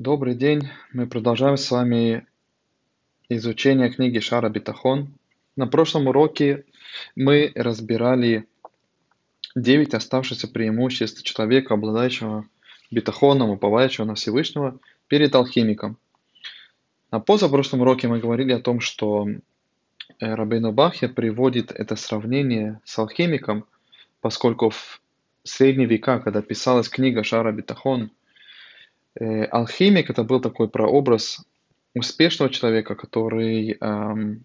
Добрый день. Мы продолжаем с вами изучение книги Шара Битахон. На прошлом уроке мы разбирали девять оставшихся преимуществ человека, обладающего битахоном, уповающего на Всевышнего, перед алхимиком. На позапрошлом уроке мы говорили о том, что э, Рабейну Бахья приводит это сравнение с алхимиком, поскольку в средние века, когда писалась книга Шара Битахон, э, алхимик это был такой прообраз успешного человека, который, эм,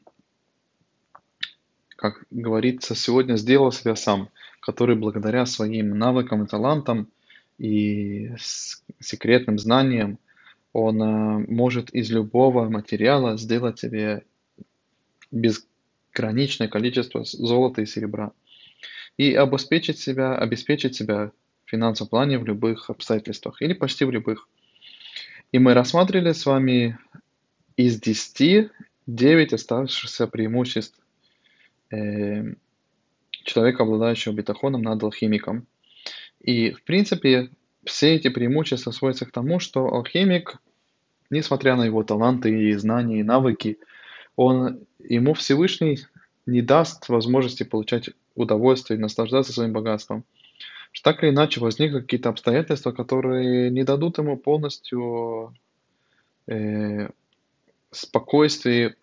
как говорится, сегодня сделал себя сам, который благодаря своим навыкам и талантам и секретным знаниям он э, может из любого материала сделать себе безграничное количество золота и серебра и обеспечить себя, обеспечить себя в финансовом плане в любых обстоятельствах или почти в любых. И мы рассматривали с вами из 10 9 оставшихся преимуществ э, человека, обладающего бетахоном над алхимиком. И, в принципе, все эти преимущества сводятся к тому, что алхимик, несмотря на его таланты и знания и навыки, он, ему Всевышний не даст возможности получать удовольствие и наслаждаться своим богатством. Что так или иначе возникнут какие-то обстоятельства, которые не дадут ему полностью э, спокойствие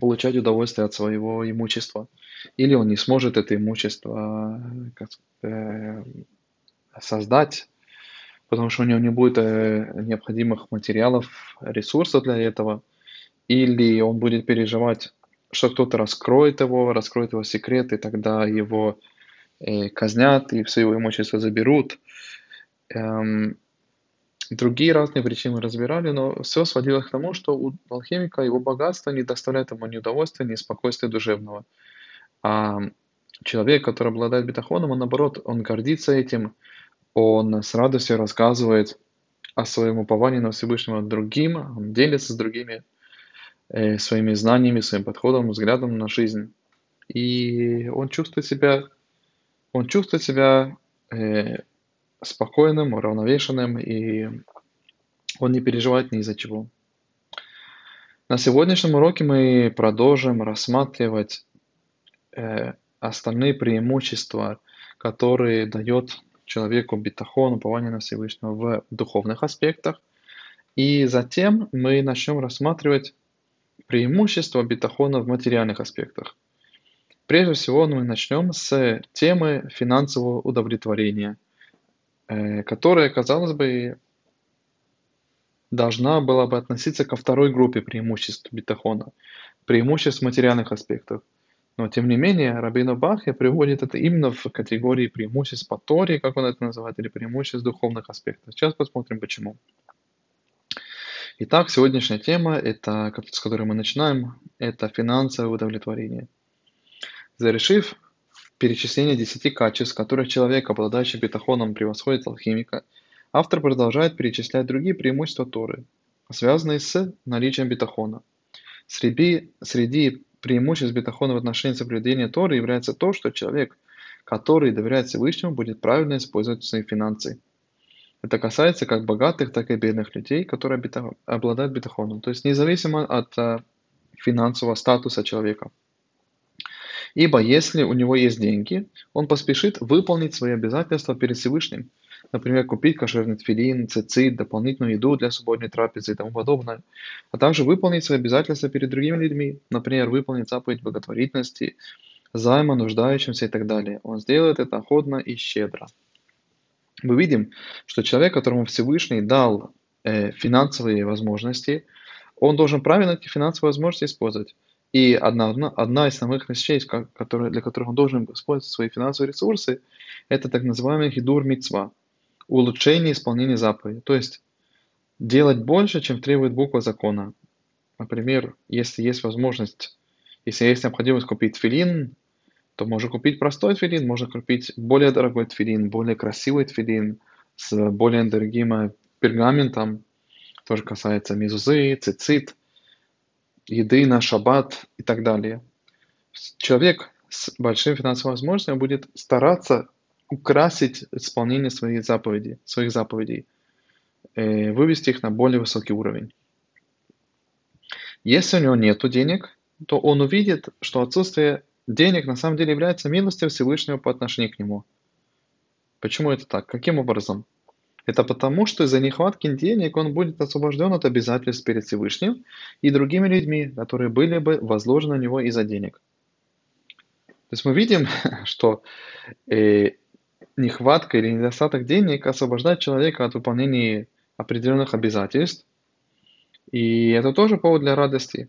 получать удовольствие от своего имущества. Или он не сможет это имущество э, создать, потому что у него не будет э, необходимых материалов, ресурсов для этого. Или он будет переживать что кто-то раскроет его, раскроет его секреты, тогда его казнят и все его имущество заберут. Эм, другие разные причины разбирали, но все сводилось к тому, что у алхимика его богатство не доставляет ему ни удовольствия, ни спокойствия душевного. А человек, который обладает бетахоном, он наоборот, он гордится этим, он с радостью рассказывает о своем уповании на Всевышнего другим, он делится с другими э, своими знаниями, своим подходом, взглядом на жизнь. И он чувствует себя, он чувствует себя э, спокойным, уравновешенным, и он не переживает ни из-за чего. На сегодняшнем уроке мы продолжим рассматривать э, остальные преимущества, которые дает человеку битахон, упование на Всевышнего в духовных аспектах. И затем мы начнем рассматривать Преимущества бетахона в материальных аспектах. Прежде всего мы начнем с темы финансового удовлетворения, э, которая, казалось бы, должна была бы относиться ко второй группе преимуществ бетахона, преимуществ материальных аспектов. Но тем не менее, Рабин Бахья приводит это именно в категории преимуществ по Торе, как он это называет, или преимуществ духовных аспектов. Сейчас посмотрим почему. Итак, сегодняшняя тема, это, с которой мы начинаем, это финансовое удовлетворение. Зарешив перечисление 10 качеств, которых человек, обладающий бетахоном, превосходит алхимика, автор продолжает перечислять другие преимущества Торы, связанные с наличием бетахона. Среди, среди преимуществ бетахона в отношении соблюдения Торы является то, что человек, который доверяет Всевышнему, будет правильно использовать свои финансы – это касается как богатых, так и бедных людей, которые обладают бетахоном, то есть независимо от э, финансового статуса человека. Ибо если у него есть деньги, он поспешит выполнить свои обязательства перед Всевышним. Например, купить кошерный тфилин, цицит, дополнительную еду для субботней трапезы и тому подобное. А также выполнить свои обязательства перед другими людьми. Например, выполнить заповедь благотворительности, займа нуждающимся и так далее. Он сделает это охотно и щедро мы видим, что человек, которому Всевышний дал э, финансовые возможности, он должен правильно эти финансовые возможности использовать. И одна, одна, одна из самых вещей, которые, для которых он должен использовать свои финансовые ресурсы, это так называемый хидур мицва, улучшение исполнения заповедей. То есть делать больше, чем требует буква закона. Например, если есть возможность, если есть необходимость купить филин, то можно купить простой тфилин, можно купить более дорогой тфилин, более красивый тфилин с более дорогим э, пергаментом. Тоже касается мизузы, цицит, еды на шаббат и так далее. Человек с большими финансовыми возможностями будет стараться украсить исполнение своих заповедей, своих заповедей э, вывести их на более высокий уровень. Если у него нет денег, то он увидит, что отсутствие денег на самом деле является милостью Всевышнего по отношению к нему. Почему это так? Каким образом? Это потому, что из-за нехватки денег он будет освобожден от обязательств перед Всевышним и другими людьми, которые были бы возложены на него из-за денег. То есть мы видим, что э, нехватка или недостаток денег освобождает человека от выполнения определенных обязательств. И это тоже повод для радости.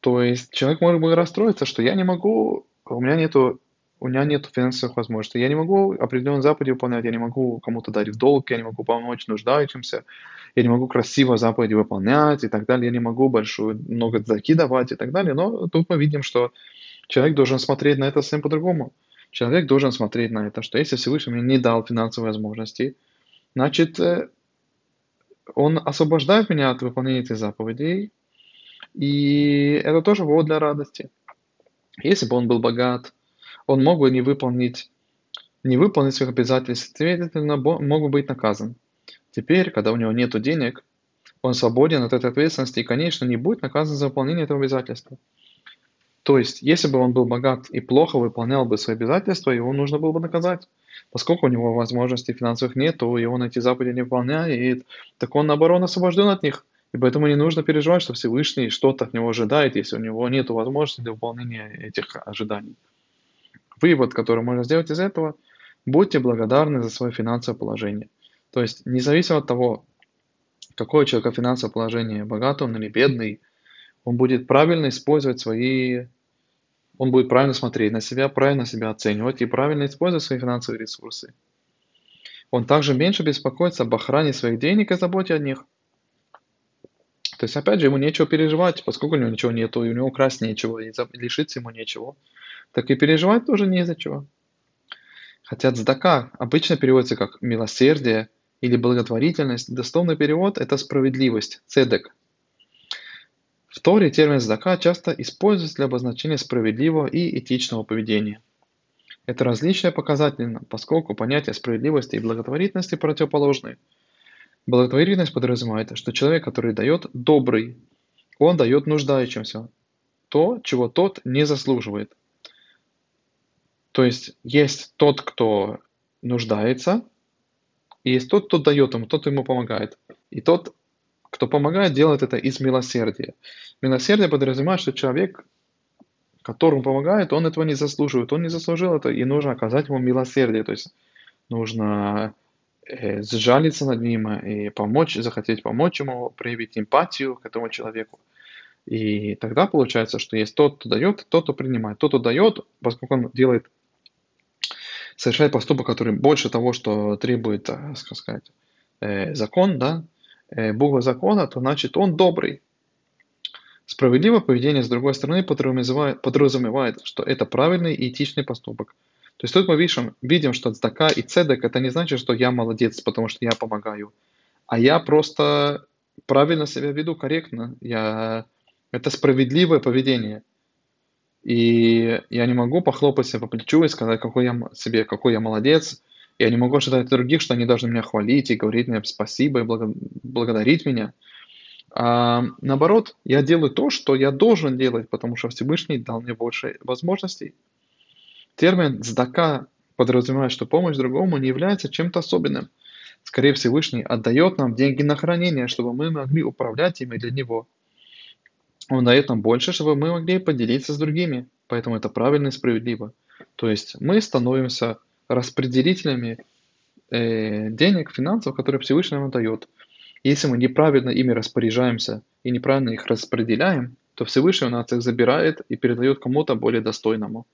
То есть человек может бы расстроиться, что я не могу, у меня нету у меня нет финансовых возможностей. Я не могу определенные заповеди выполнять, я не могу кому-то дать в долг, я не могу помочь нуждающимся, я не могу красиво заповеди выполнять и так далее, я не могу большую, много закидывать и так далее. Но тут мы видим, что человек должен смотреть на это совсем по-другому. Человек должен смотреть на это, что если Всевышний мне не дал финансовые возможности, значит, э, он освобождает меня от выполнения этих заповедей, и это тоже повод для радости. Если бы он был богат, он мог бы не выполнить, не выполнить своих обязательств, следовательно, мог бы быть наказан. Теперь, когда у него нет денег, он свободен от этой ответственности и, конечно, не будет наказан за выполнение этого обязательства. То есть, если бы он был богат и плохо выполнял бы свои обязательства, его нужно было бы наказать. Поскольку у него возможностей финансовых нет, то и он эти заповеди не выполняет, так он, наоборот, освобожден от них. И поэтому не нужно переживать, что Всевышний что-то от него ожидает, если у него нет возможности для выполнения этих ожиданий. Вывод, который можно сделать из этого, будьте благодарны за свое финансовое положение. То есть, независимо от того, какое у человека финансовое положение, богатый он или бедный, он будет правильно использовать свои, он будет правильно смотреть на себя, правильно себя оценивать и правильно использовать свои финансовые ресурсы. Он также меньше беспокоится об охране своих денег и заботе о них. То есть, опять же, ему нечего переживать, поскольку у него ничего нету, и у него украсть нечего, и лишиться ему нечего так и переживать тоже не из-за чего. Хотя цдака обычно переводится как милосердие или благотворительность, дословный перевод – это справедливость, цедек. В Торе термин цдака часто используется для обозначения справедливого и этичного поведения. Это различие показательно, поскольку понятия справедливости и благотворительности противоположны. Благотворительность подразумевает, что человек, который дает, добрый, он дает нуждающимся то, чего тот не заслуживает – то есть есть тот, кто нуждается, и есть тот, кто дает ему, тот, ему помогает. И тот, кто помогает, делает это из милосердия. Милосердие подразумевает, что человек, которому помогает, он этого не заслуживает. Он не заслужил это, и нужно оказать ему милосердие. То есть нужно э, сжалиться над ним и помочь, захотеть помочь ему, проявить эмпатию к этому человеку. И тогда получается, что есть тот, кто дает, тот, кто принимает. Тот, кто дает, поскольку он делает совершает поступок, который больше того, что требует, так э, сказать, э, закон, да, э, буква закона, то значит он добрый. Справедливое поведение, с другой стороны, подразумевает, подразумевает, что это правильный и этичный поступок. То есть тут мы видим, видим что цдака и цедек это не значит, что я молодец, потому что я помогаю, а я просто правильно себя веду, корректно. Я... Это справедливое поведение. И я не могу похлопать себя по плечу и сказать, какой я себе, какой я молодец. Я не могу ожидать от других, что они должны меня хвалить и говорить мне спасибо и благодарить меня. А, наоборот, я делаю то, что я должен делать, потому что Всевышний дал мне больше возможностей. Термин «здака» подразумевает, что помощь другому не является чем-то особенным. Скорее Всевышний отдает нам деньги на хранение, чтобы мы могли управлять ими для Него – он дает нам больше, чтобы мы могли поделиться с другими. Поэтому это правильно и справедливо. То есть мы становимся распределителями э, денег, финансов, которые Всевышний нам дает. Если мы неправильно ими распоряжаемся и неправильно их распределяем, то Всевышний у нас их забирает и передает кому-то более достойному.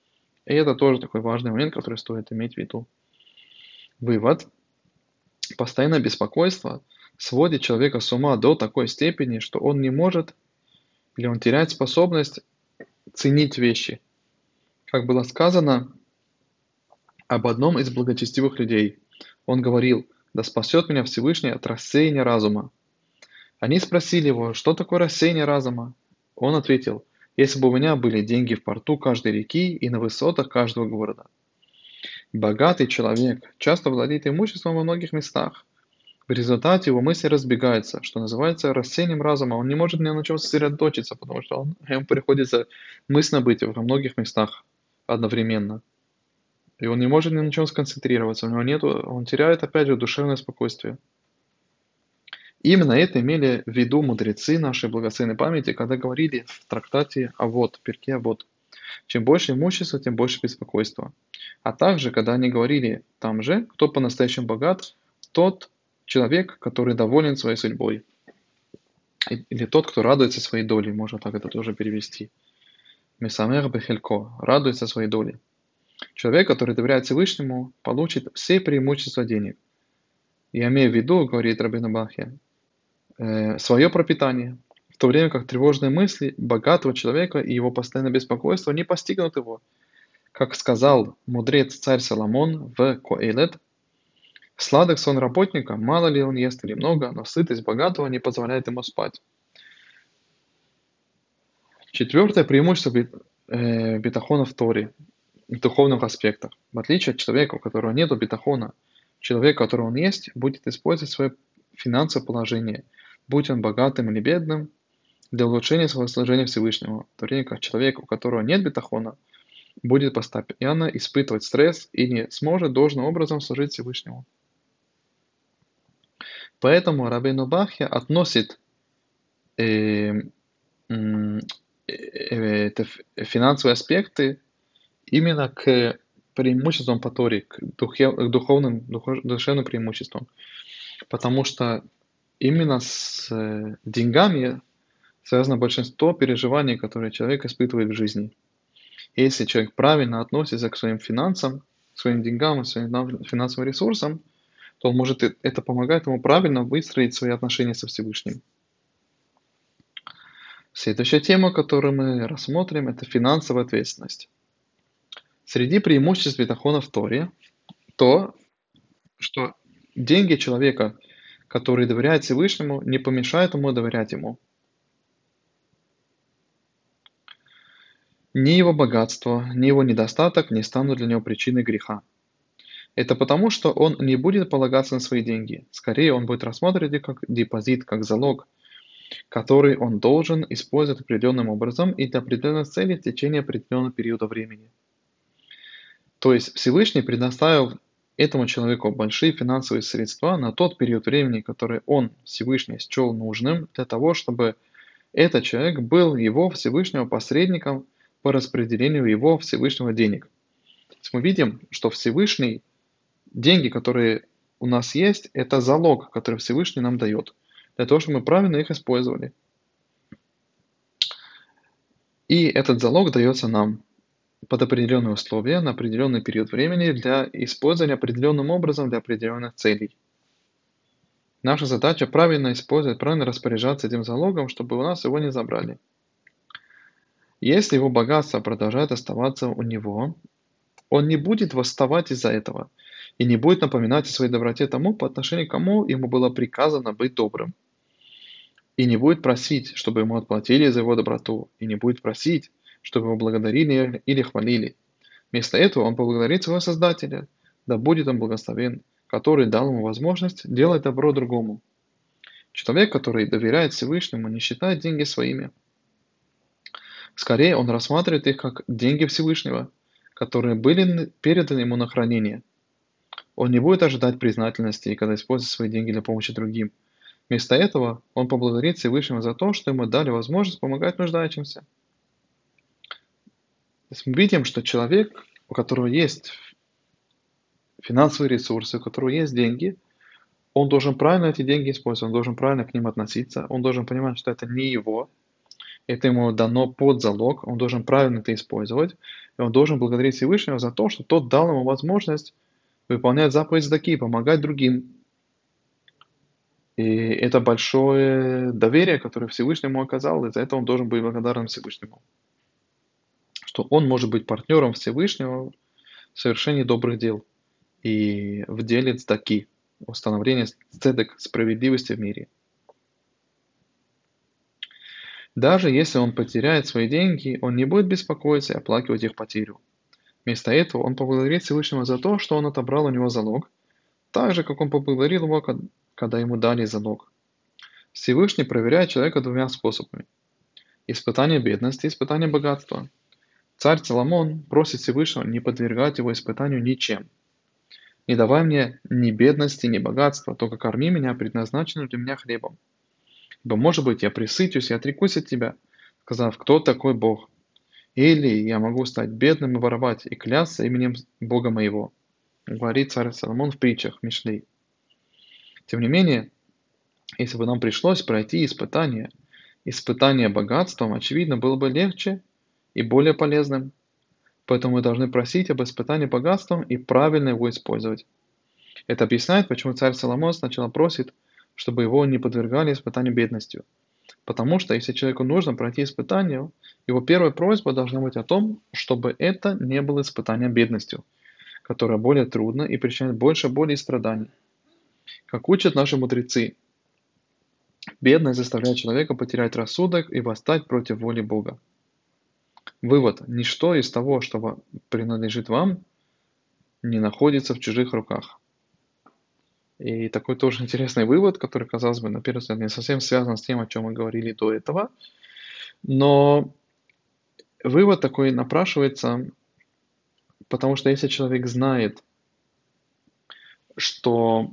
И это тоже такой важный момент, который стоит иметь в виду. Вывод. Постоянное беспокойство сводит человека с ума до такой степени, что он не может или он теряет способность ценить вещи. Как было сказано об одном из благочестивых людей. Он говорил, да спасет меня Всевышний от рассеяния разума. Они спросили его, что такое рассеяние разума? Он ответил, если бы у меня были деньги в порту каждой реки и на высотах каждого города. Богатый человек часто владеет имуществом во многих местах. В результате его мысли разбегаются, что называется рассеянием разума. Он не может ни на чем сосредоточиться, потому что он, ему приходится мысленно быть во многих местах одновременно. И он не может ни на чем сконцентрироваться, у него нету, он теряет опять же душевное спокойствие. Именно это имели в виду мудрецы нашей благословенной памяти, когда говорили в трактате «А вот», перке «А вот». Чем больше имущества, тем больше беспокойства. А также, когда они говорили там же, кто по-настоящему богат, тот человек, который доволен своей судьбой. Или тот, кто радуется своей долей, можно так это тоже перевести. Месамер бехелько, радуется своей долей. Человек, который доверяет Всевышнему, получит все преимущества денег. Я имею в виду, говорит Рабин Бахе, э, свое пропитание, в то время как тревожные мысли богатого человека и его постоянное беспокойство не постигнут его. Как сказал мудрец царь Соломон в Коэлет, Сладок сон работника, мало ли он ест или много, но сытость богатого не позволяет ему спать. Четвертое преимущество э, бетахона в Торе в духовных аспектах. В отличие от человека, у которого нет бетахона, человек, у которого он есть, будет использовать свое финансовое положение, будь он богатым или бедным, для улучшения своего служения Всевышнему, в то время как человек, у которого нет бетахона, будет постоянно испытывать стресс и не сможет должным образом служить Всевышнему. Поэтому Рабейну Бахья относит э, э, э, финансовые аспекты именно к преимуществам по Торе, к, духе, к духовным, душевным преимуществам. Потому что именно с э, деньгами связано большинство переживаний, которые человек испытывает в жизни. Если человек правильно относится к своим финансам, к своим деньгам, к своим финансовым ресурсам, то он может, это помогает ему правильно выстроить свои отношения со Всевышним. Следующая тема, которую мы рассмотрим, это финансовая ответственность. Среди преимуществ бетахона в Торе то, что деньги человека, который доверяет Всевышнему, не помешают ему доверять ему. Ни его богатство, ни его недостаток не станут для него причиной греха. Это потому, что он не будет полагаться на свои деньги. Скорее, он будет рассматривать их как депозит, как залог, который он должен использовать определенным образом и для определенной цели в течение определенного периода времени. То есть Всевышний предоставил этому человеку большие финансовые средства на тот период времени, который он, Всевышний, счел нужным для того, чтобы этот человек был его Всевышнего посредником по распределению его Всевышнего денег. То есть мы видим, что Всевышний деньги, которые у нас есть, это залог, который Всевышний нам дает, для того, чтобы мы правильно их использовали. И этот залог дается нам под определенные условия на определенный период времени для использования определенным образом для определенных целей. Наша задача правильно использовать, правильно распоряжаться этим залогом, чтобы у нас его не забрали. Если его богатство продолжает оставаться у него, он не будет восставать из-за этого – и не будет напоминать о своей доброте тому, по отношению к кому ему было приказано быть добрым. И не будет просить, чтобы ему отплатили за его доброту, и не будет просить, чтобы его благодарили или хвалили. Вместо этого он поблагодарит своего Создателя, да будет он благословен, который дал ему возможность делать добро другому. Человек, который доверяет Всевышнему, не считает деньги своими. Скорее, он рассматривает их как деньги Всевышнего, которые были переданы ему на хранение – он не будет ожидать признательности, когда использует свои деньги для помощи другим. Вместо этого он поблагодарит Всевышнего за то, что ему дали возможность помогать нуждающимся. То есть мы видим, что человек, у которого есть финансовые ресурсы, у которого есть деньги, он должен правильно эти деньги использовать, он должен правильно к ним относиться, он должен понимать, что это не его, это ему дано под залог, он должен правильно это использовать, и он должен благодарить Всевышнего за то, что тот дал ему возможность выполнять заповедь Здаки, помогать другим. И это большое доверие, которое Всевышний ему оказал, и за это он должен быть благодарен Всевышнему. Что он может быть партнером Всевышнего в совершении добрых дел и в деле цдаки, установления цедек, справедливости в мире. Даже если он потеряет свои деньги, он не будет беспокоиться и оплакивать их потерю. Вместо этого он поблагодарит Всевышнего за то, что он отобрал у него залог, так же, как он поблагодарил его, когда ему дали залог. Всевышний проверяет человека двумя способами. Испытание бедности и испытание богатства. Царь Соломон просит Всевышнего не подвергать его испытанию ничем. Не давай мне ни бедности, ни богатства, только корми меня предназначенным для меня хлебом. Ибо, может быть, я присытюсь и отрекусь от тебя, сказав, кто такой Бог. Или я могу стать бедным и воровать, и клясться именем Бога моего, говорит царь Соломон в притчах Мишлей. Тем не менее, если бы нам пришлось пройти испытание, испытание богатством, очевидно, было бы легче и более полезным. Поэтому мы должны просить об испытании богатством и правильно его использовать. Это объясняет, почему царь Соломон сначала просит, чтобы его не подвергали испытанию бедностью. Потому что если человеку нужно пройти испытание, его первая просьба должна быть о том, чтобы это не было испытанием бедностью, которое более трудно и причиняет больше боли и страданий. Как учат наши мудрецы, бедность заставляет человека потерять рассудок и восстать против воли Бога. Вывод. Ничто из того, что принадлежит вам, не находится в чужих руках. И такой тоже интересный вывод, который, казалось бы, на первый взгляд не совсем связан с тем, о чем мы говорили до этого. Но вывод такой напрашивается, потому что если человек знает, что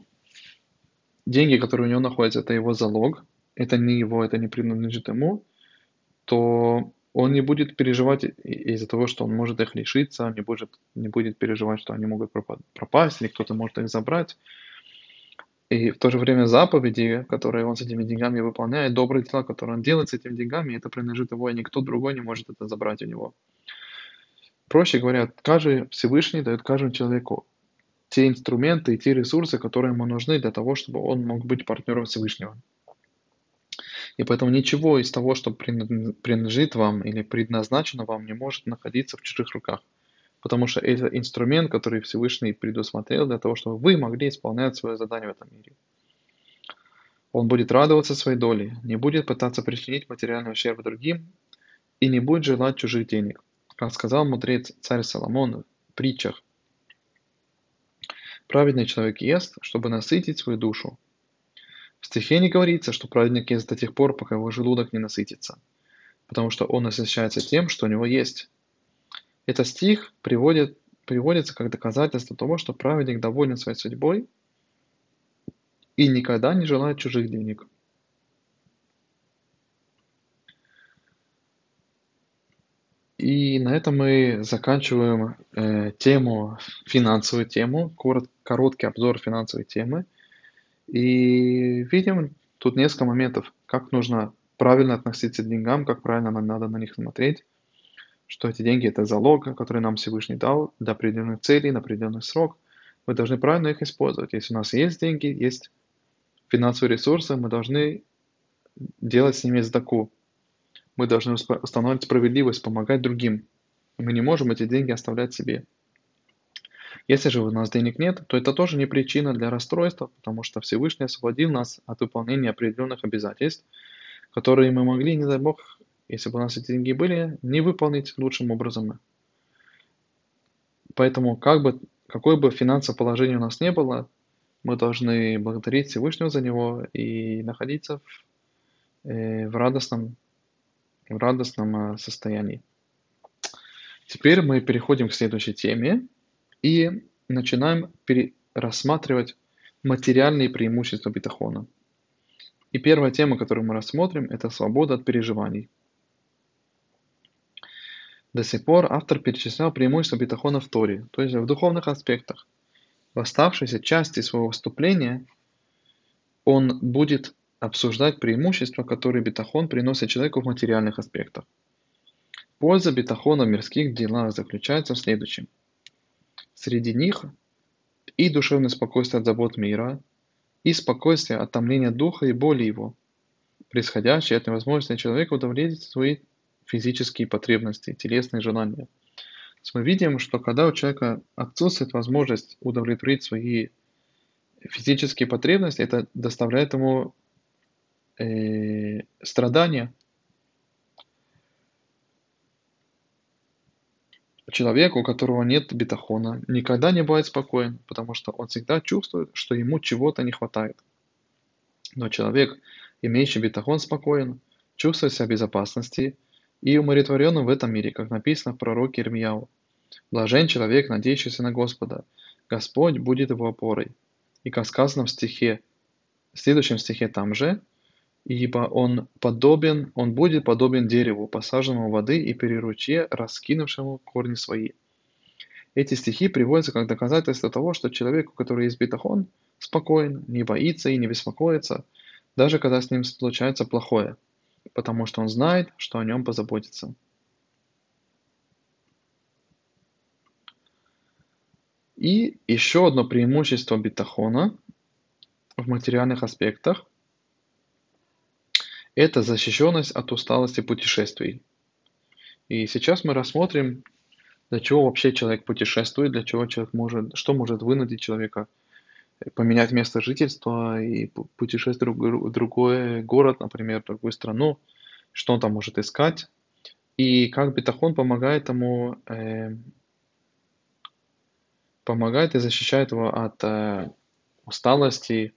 деньги, которые у него находятся, это его залог, это не его, это не принадлежит ему, то он не будет переживать из-за того, что он может их лишиться, не будет, не будет переживать, что они могут пропасть или кто-то может их забрать. И в то же время заповеди, которые он с этими деньгами выполняет, добрые дела, которые он делает с этими деньгами, это принадлежит его, и никто другой не может это забрать у него. Проще говоря, каждый Всевышний дает каждому человеку те инструменты и те ресурсы, которые ему нужны для того, чтобы он мог быть партнером Всевышнего. И поэтому ничего из того, что принадлежит вам или предназначено вам, не может находиться в чужих руках. Потому что это инструмент, который Всевышний предусмотрел для того, чтобы вы могли исполнять свое задание в этом мире. Он будет радоваться своей доле, не будет пытаться причинить материальный ущерб другим и не будет желать чужих денег. Как сказал мудрец царь Соломон в притчах, праведный человек ест, чтобы насытить свою душу, в стихе не говорится, что праведник ест до тех пор, пока его желудок не насытится, потому что он насыщается тем, что у него есть. Этот стих приводит, приводится как доказательство того, что праведник доволен своей судьбой и никогда не желает чужих денег. И на этом мы заканчиваем э, тему, финансовую тему, корот, короткий обзор финансовой темы. И видим тут несколько моментов, как нужно правильно относиться к деньгам, как правильно надо на них смотреть, что эти деньги это залог, который нам Всевышний дал для определенных целей, на определенный срок. Мы должны правильно их использовать. Если у нас есть деньги, есть финансовые ресурсы, мы должны делать с ними сдаку. Мы должны устанавливать справедливость, помогать другим. Мы не можем эти деньги оставлять себе. Если же у нас денег нет, то это тоже не причина для расстройства, потому что Всевышний освободил нас от выполнения определенных обязательств, которые мы могли, не дай Бог, если бы у нас эти деньги были, не выполнить лучшим образом. Поэтому, как бы, какое бы финансовое положение у нас не было, мы должны благодарить Всевышнего за него и находиться в, э, в радостном, в радостном э, состоянии. Теперь мы переходим к следующей теме, и начинаем рассматривать материальные преимущества бетахона. И первая тема, которую мы рассмотрим, это свобода от переживаний. До сих пор автор перечислял преимущества бетахона в Торе, то есть в духовных аспектах. В оставшейся части своего выступления он будет обсуждать преимущества, которые бетахон приносит человеку в материальных аспектах. Польза бетахона в мирских делах заключается в следующем – Среди них и душевное спокойствие от забот мира, и спокойствие от томления духа и боли его, происходящее от невозможности человека удовлетворить свои физические потребности, телесные желания. То есть мы видим, что когда у человека отсутствует возможность удовлетворить свои физические потребности, это доставляет ему э, страдания, Человек, у которого нет бетахона, никогда не бывает спокоен, потому что он всегда чувствует, что ему чего-то не хватает. Но человек, имеющий бетахон, спокоен, чувствует себя в безопасности и умиротворенным в этом мире, как написано в пророке Ирмияу. Блажен человек, надеющийся на Господа. Господь будет его опорой. И как сказано в стихе, в следующем стихе там же, ибо он подобен, он будет подобен дереву, посаженному воды и переручье, раскинувшему корни свои. Эти стихи приводятся как доказательство того, что человек, у которого есть бетахон, спокоен, не боится и не беспокоится, даже когда с ним случается плохое, потому что он знает, что о нем позаботится. И еще одно преимущество бетахона в материальных аспектах – это защищенность от усталости путешествий. И сейчас мы рассмотрим для чего вообще человек путешествует, для чего человек может, что может вынудить человека поменять место жительства и путешествовать в другой город, например, в другую страну, что он там может искать, и как бетахон помогает ему, э, помогает и защищает его от э, усталости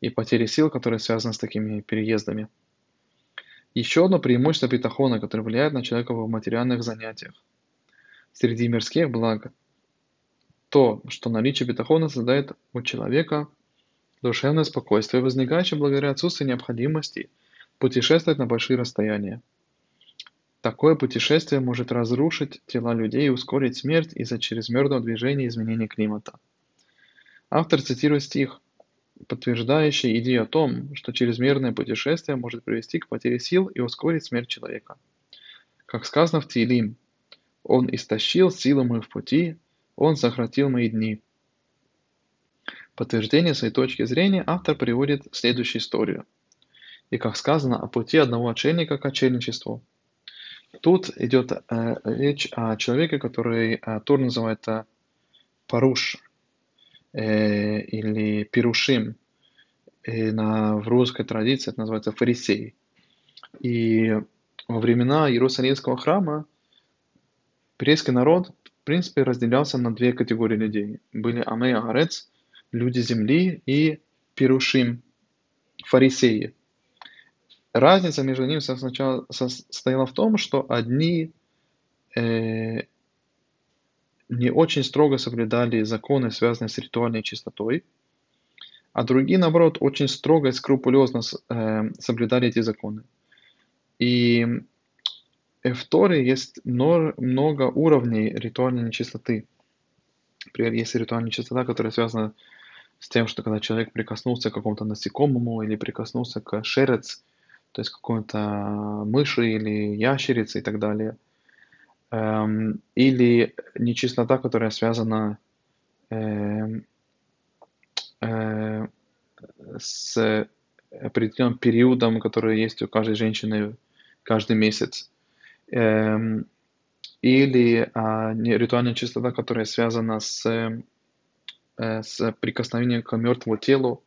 и потери сил, которые связаны с такими переездами. Еще одно преимущество бетахона, которое влияет на человека в материальных занятиях среди мирских благ то, что наличие бетахона создает у человека душевное спокойствие, возникающее благодаря отсутствию необходимости путешествовать на большие расстояния. Такое путешествие может разрушить тела людей и ускорить смерть из-за чрезмерного движения и изменения климата. Автор цитирует стих, подтверждающий идею о том, что чрезмерное путешествие может привести к потере сил и ускорить смерть человека. Как сказано в Тилим, он истощил силы мои в пути, он сократил мои дни. Подтверждение своей точки зрения автор приводит следующую историю. И как сказано о пути одного отшельника к отшельничеству. Тут идет э, речь о человеке, который э, Тур называет э, паруш э, или пирушим. И на, в русской традиции это называется фарисей. И во времена Иерусалимского храма Еврейский народ, в принципе, разделялся на две категории людей. Были Амей Агарец, люди земли, и Пирушим, фарисеи. Разница между ними сначала состояла в том, что одни э, не очень строго соблюдали законы, связанные с ритуальной чистотой, а другие, наоборот, очень строго и скрупулезно э, соблюдали эти законы. И в Торе есть много уровней ритуальной нечистоты. Например, есть ритуальная чистота, которая связана с тем, что когда человек прикоснулся к какому-то насекомому или прикоснулся к шерец, то есть какой-то мыши или ящерице и так далее. Эм, или нечистота, которая связана эм, э, с определенным периодом, который есть у каждой женщины каждый месяц. Эм, или а, ритуальная чистота, которая связана с, э, с прикосновением к мертвому телу,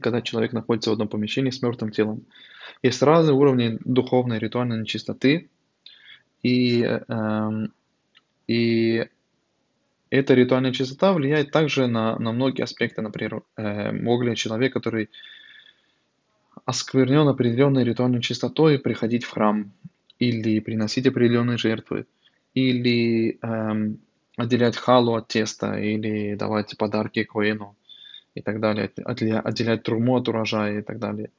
когда человек находится в одном помещении с мертвым телом. Есть разные уровни духовной ритуальной нечистоты, и, эм, и эта ритуальная чистота влияет также на, на многие аспекты, например, э, мог ли человек, который осквернен определенной ритуальной чистотой, приходить в храм, или приносить определенные жертвы, или эм, отделять халу от теста, или давать подарки коину и так далее, отделять труму от урожая и так далее.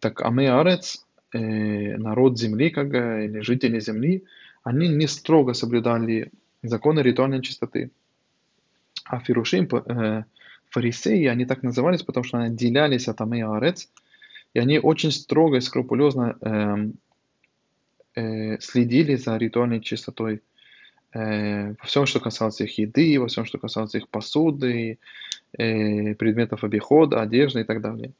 Так Аме Арец, э, народ земли, как или жители земли, они не строго соблюдали законы ритуальной чистоты. А Фирушим, э, фарисеи, они так назывались, потому что они отделялись от Аме Арец, и они очень строго и скрупулезно э, э, следили за ритуальной чистотой э, во всем, что касалось их еды, во всем, что касалось их посуды, э, предметов обихода, одежды и так далее.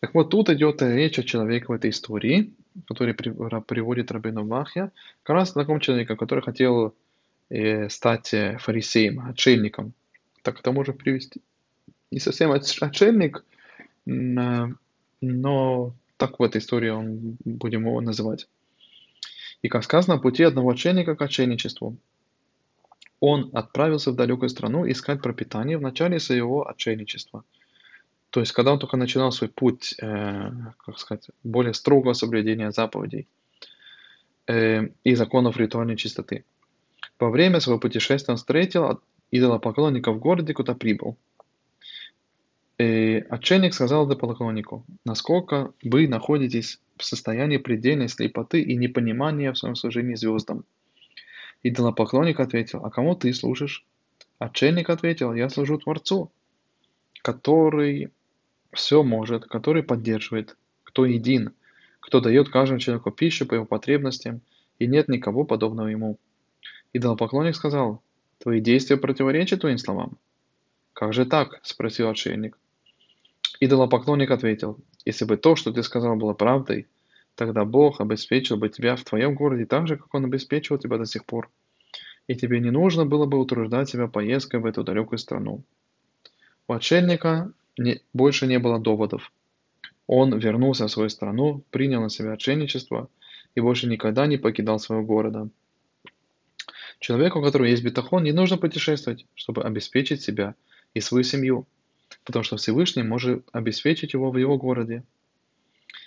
Так вот, тут идет речь о человеке в этой истории, который приводит Рабину Махья, как раз о таком человеке, который хотел стать фарисеем, отшельником. Так это можно привести. Не совсем отшельник, но так в этой истории он, будем его называть. И, как сказано, пути одного отшельника к отшельничеству. Он отправился в далекую страну искать пропитание в начале своего отшельничества. То есть, когда он только начинал свой путь, э, как сказать, более строгого соблюдения заповедей э, и законов ритуальной чистоты. Во время своего путешествия он встретил идолопоклонника в городе, куда прибыл. И отшельник сказал идолопоклоннику, насколько вы находитесь состоянии предельной слепоты и непонимания в своем служении звездам. Идолопоклонник ответил, а кому ты служишь? Отшельник ответил, я служу Творцу, который все может, который поддерживает, кто един, кто дает каждому человеку пищу по его потребностям, и нет никого подобного ему. Идолопоклонник сказал, твои действия противоречат твоим словам. Как же так? спросил отшельник. Идолопоклонник ответил, если бы то, что ты сказал, было правдой, тогда Бог обеспечил бы тебя в твоем городе так же, как Он обеспечивал тебя до сих пор. И тебе не нужно было бы утруждать себя поездкой в эту далекую страну. У отшельника не, больше не было доводов. Он вернулся в свою страну, принял на себя отшельничество и больше никогда не покидал своего города. Человеку, у которого есть бетахон, не нужно путешествовать, чтобы обеспечить себя и свою семью, потому что Всевышний может обеспечить его в его городе.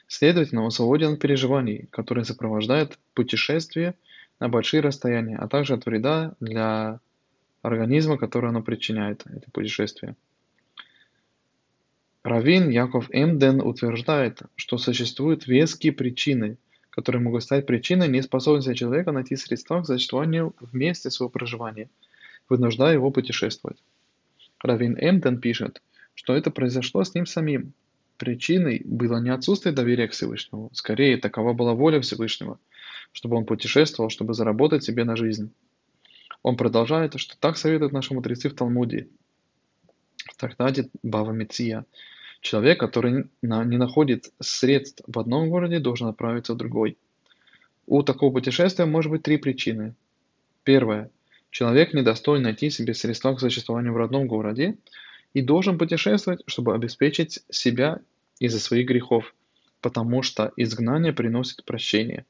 Следовательно, он свободен от переживаний, которые сопровождают путешествие на большие расстояния, а также от вреда для организма, который оно причиняет, это путешествие. Равин Яков Эмден утверждает, что существуют веские причины, которые могут стать причиной неспособности человека найти средства к существованию в своего проживания, вынуждая его путешествовать. Равин Эмден пишет, что это произошло с ним самим. Причиной было не отсутствие доверия к Всевышнему, скорее такова была воля Всевышнего, чтобы он путешествовал, чтобы заработать себе на жизнь. Он продолжает, что так советуют наши мудрецы в Талмуде, в трактате Бава Меция, Человек, который не находит средств в одном городе, должен отправиться в другой. У такого путешествия может быть три причины. Первое. Человек недостоин найти себе средства к существованию в родном городе и должен путешествовать, чтобы обеспечить себя из-за своих грехов, потому что изгнание приносит прощение.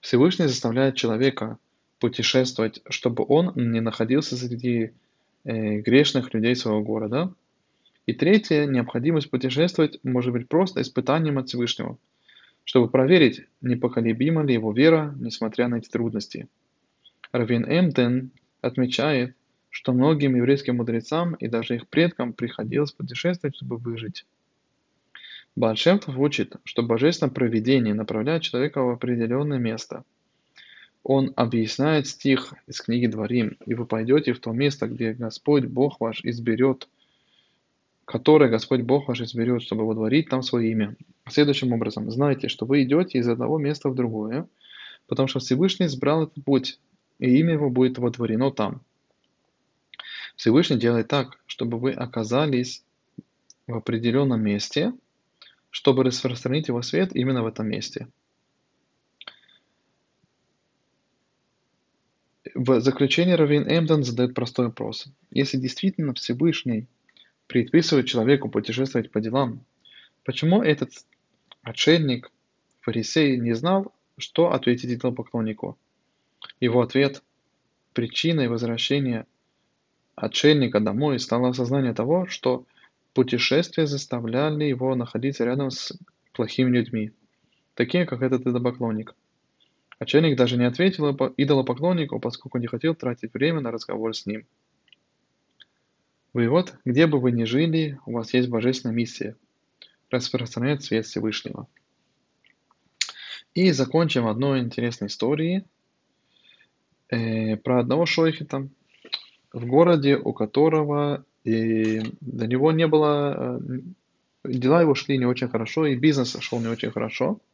Всевышний заставляет человека путешествовать, чтобы он не находился среди э, грешных людей своего города, и третье, необходимость путешествовать может быть просто испытанием от Всевышнего, чтобы проверить, непоколебима ли его вера, несмотря на эти трудности. Равин Эмтен отмечает, что многим еврейским мудрецам и даже их предкам приходилось путешествовать, чтобы выжить. Бальшемтов учит, что божественное провидение направляет человека в определенное место. Он объясняет стих из книги Дворим, «И вы пойдете в то место, где Господь Бог ваш изберет которое Господь Бог ваш изберет, чтобы водворить там свое имя. Следующим образом, знайте, что вы идете из одного места в другое, потому что Всевышний избрал этот путь, и имя его будет водворено там. Всевышний делает так, чтобы вы оказались в определенном месте, чтобы распространить его свет именно в этом месте. В заключение Равин Эмден задает простой вопрос. Если действительно Всевышний предписывает человеку путешествовать по делам. Почему этот отшельник, фарисей, не знал, что ответить идолопоклоннику? Его ответ – причиной возвращения отшельника домой стало осознание того, что путешествия заставляли его находиться рядом с плохими людьми, такими как этот идолопоклонник. Отшельник даже не ответил идолопоклоннику, поскольку не хотел тратить время на разговор с ним. Вывод: где бы вы ни жили, у вас есть божественная миссия – распространять свет Всевышнего. И закончим одной интересной историей э, про одного шойхета в городе, у которого и до него не было, э, дела его шли не очень хорошо, и бизнес шел не очень хорошо –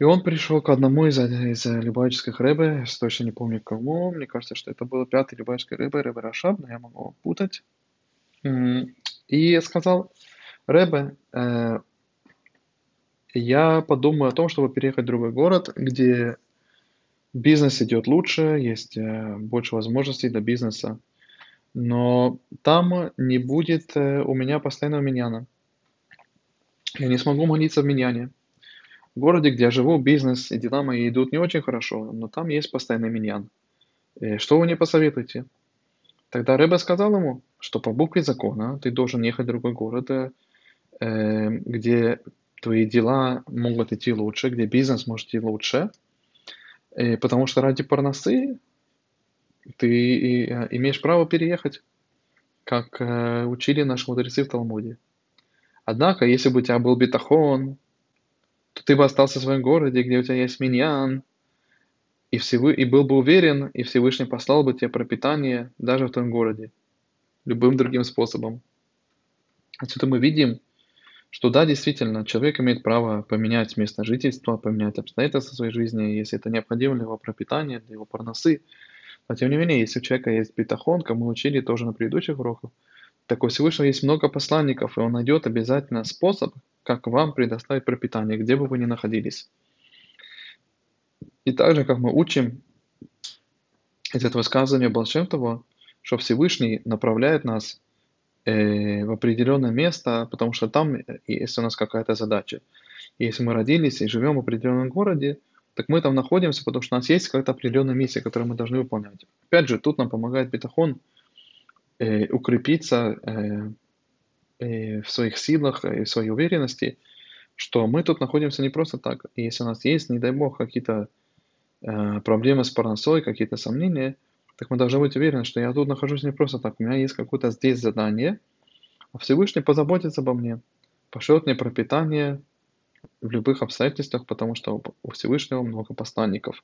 и он пришел к одному из, из любавических рэбе, точно не помню кому, мне кажется, что это был пятый любавический рэбе, рэбе Рашаб, но я могу путать. И сказал, рэбе, э, я подумаю о том, чтобы переехать в другой город, где бизнес идет лучше, есть э, больше возможностей для бизнеса, но там не будет э, у меня постоянного миньяна. Я не смогу молиться в миньяне. В городе, где я живу, бизнес и дела мои идут не очень хорошо, но там есть постоянный миньян. Э, что вы мне посоветуете? Тогда Рэбе сказал ему, что по букве закона ты должен ехать в другой город, где твои дела могут идти лучше, где бизнес может идти лучше, э, потому что ради парносы ты э, имеешь право переехать, как э, учили наши мудрецы в Талмуде. Однако, если бы у тебя был бетахон, то ты бы остался в своем городе, где у тебя есть миньян, и, Всевы... и был бы уверен, и Всевышний послал бы тебе пропитание даже в твоем городе, любым другим способом. Отсюда мы видим, что да, действительно, человек имеет право поменять место жительства, поменять обстоятельства своей жизни, если это необходимо для его пропитания, для его парносы. Но тем не менее, если у человека есть бетахон, как мы учили тоже на предыдущих уроках, так у Всевышнего есть много посланников, и он найдет обязательно способ, как вам предоставить пропитание, где бы вы ни находились. И также, как мы учим из этого высказывания Балшемтова, что Всевышний направляет нас в определенное место, потому что там есть у нас какая-то задача. Если мы родились и живем в определенном городе, так мы там находимся, потому что у нас есть какая-то определенная миссия, которую мы должны выполнять. Опять же, тут нам помогает Бетахон э, укрепиться э, э, в своих силах и в своей уверенности, что мы тут находимся не просто так. И если у нас есть, не дай бог, какие-то э, проблемы с парносой, какие-то сомнения, так мы должны быть уверены, что я тут нахожусь не просто так. У меня есть какое-то здесь задание, а Всевышний позаботится обо мне, пошлет мне пропитание в любых обстоятельствах, потому что у Всевышнего много посланников.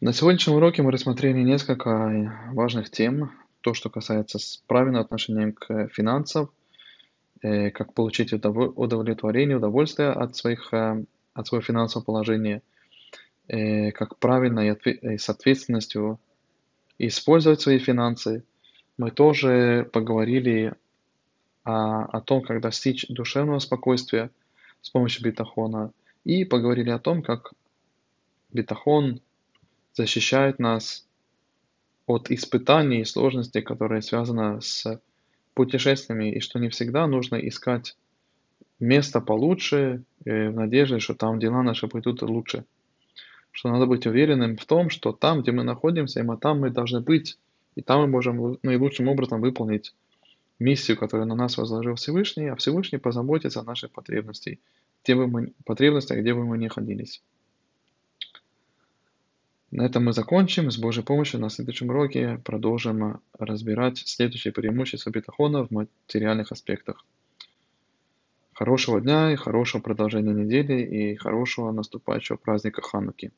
На сегодняшнем уроке мы рассмотрели несколько важных тем. То, что касается правильного отношения к финансам, э, как получить удовлетворение, удовольствие от, своих, э, от своего финансового положения, как правильно и с ответственностью использовать свои финансы. Мы тоже поговорили о, о том, как достичь душевного спокойствия с помощью бетахона, и поговорили о том, как бетахон защищает нас от испытаний и сложностей, которые связаны с путешествиями, и что не всегда нужно искать место получше, э, в надежде, что там дела наши пойдут лучше. Что надо быть уверенным в том, что там, где мы находимся, и мы там мы должны быть, и там мы можем наилучшим образом выполнить миссию, которую на нас возложил Всевышний, а Всевышний позаботится о наших потребностях, где бы мы, потребностях, где бы мы ни находились. На этом мы закончим. С Божьей помощью на следующем уроке продолжим разбирать следующие преимущества бетахона в материальных аспектах. Хорошего дня и хорошего продолжения недели и хорошего наступающего праздника Хануки.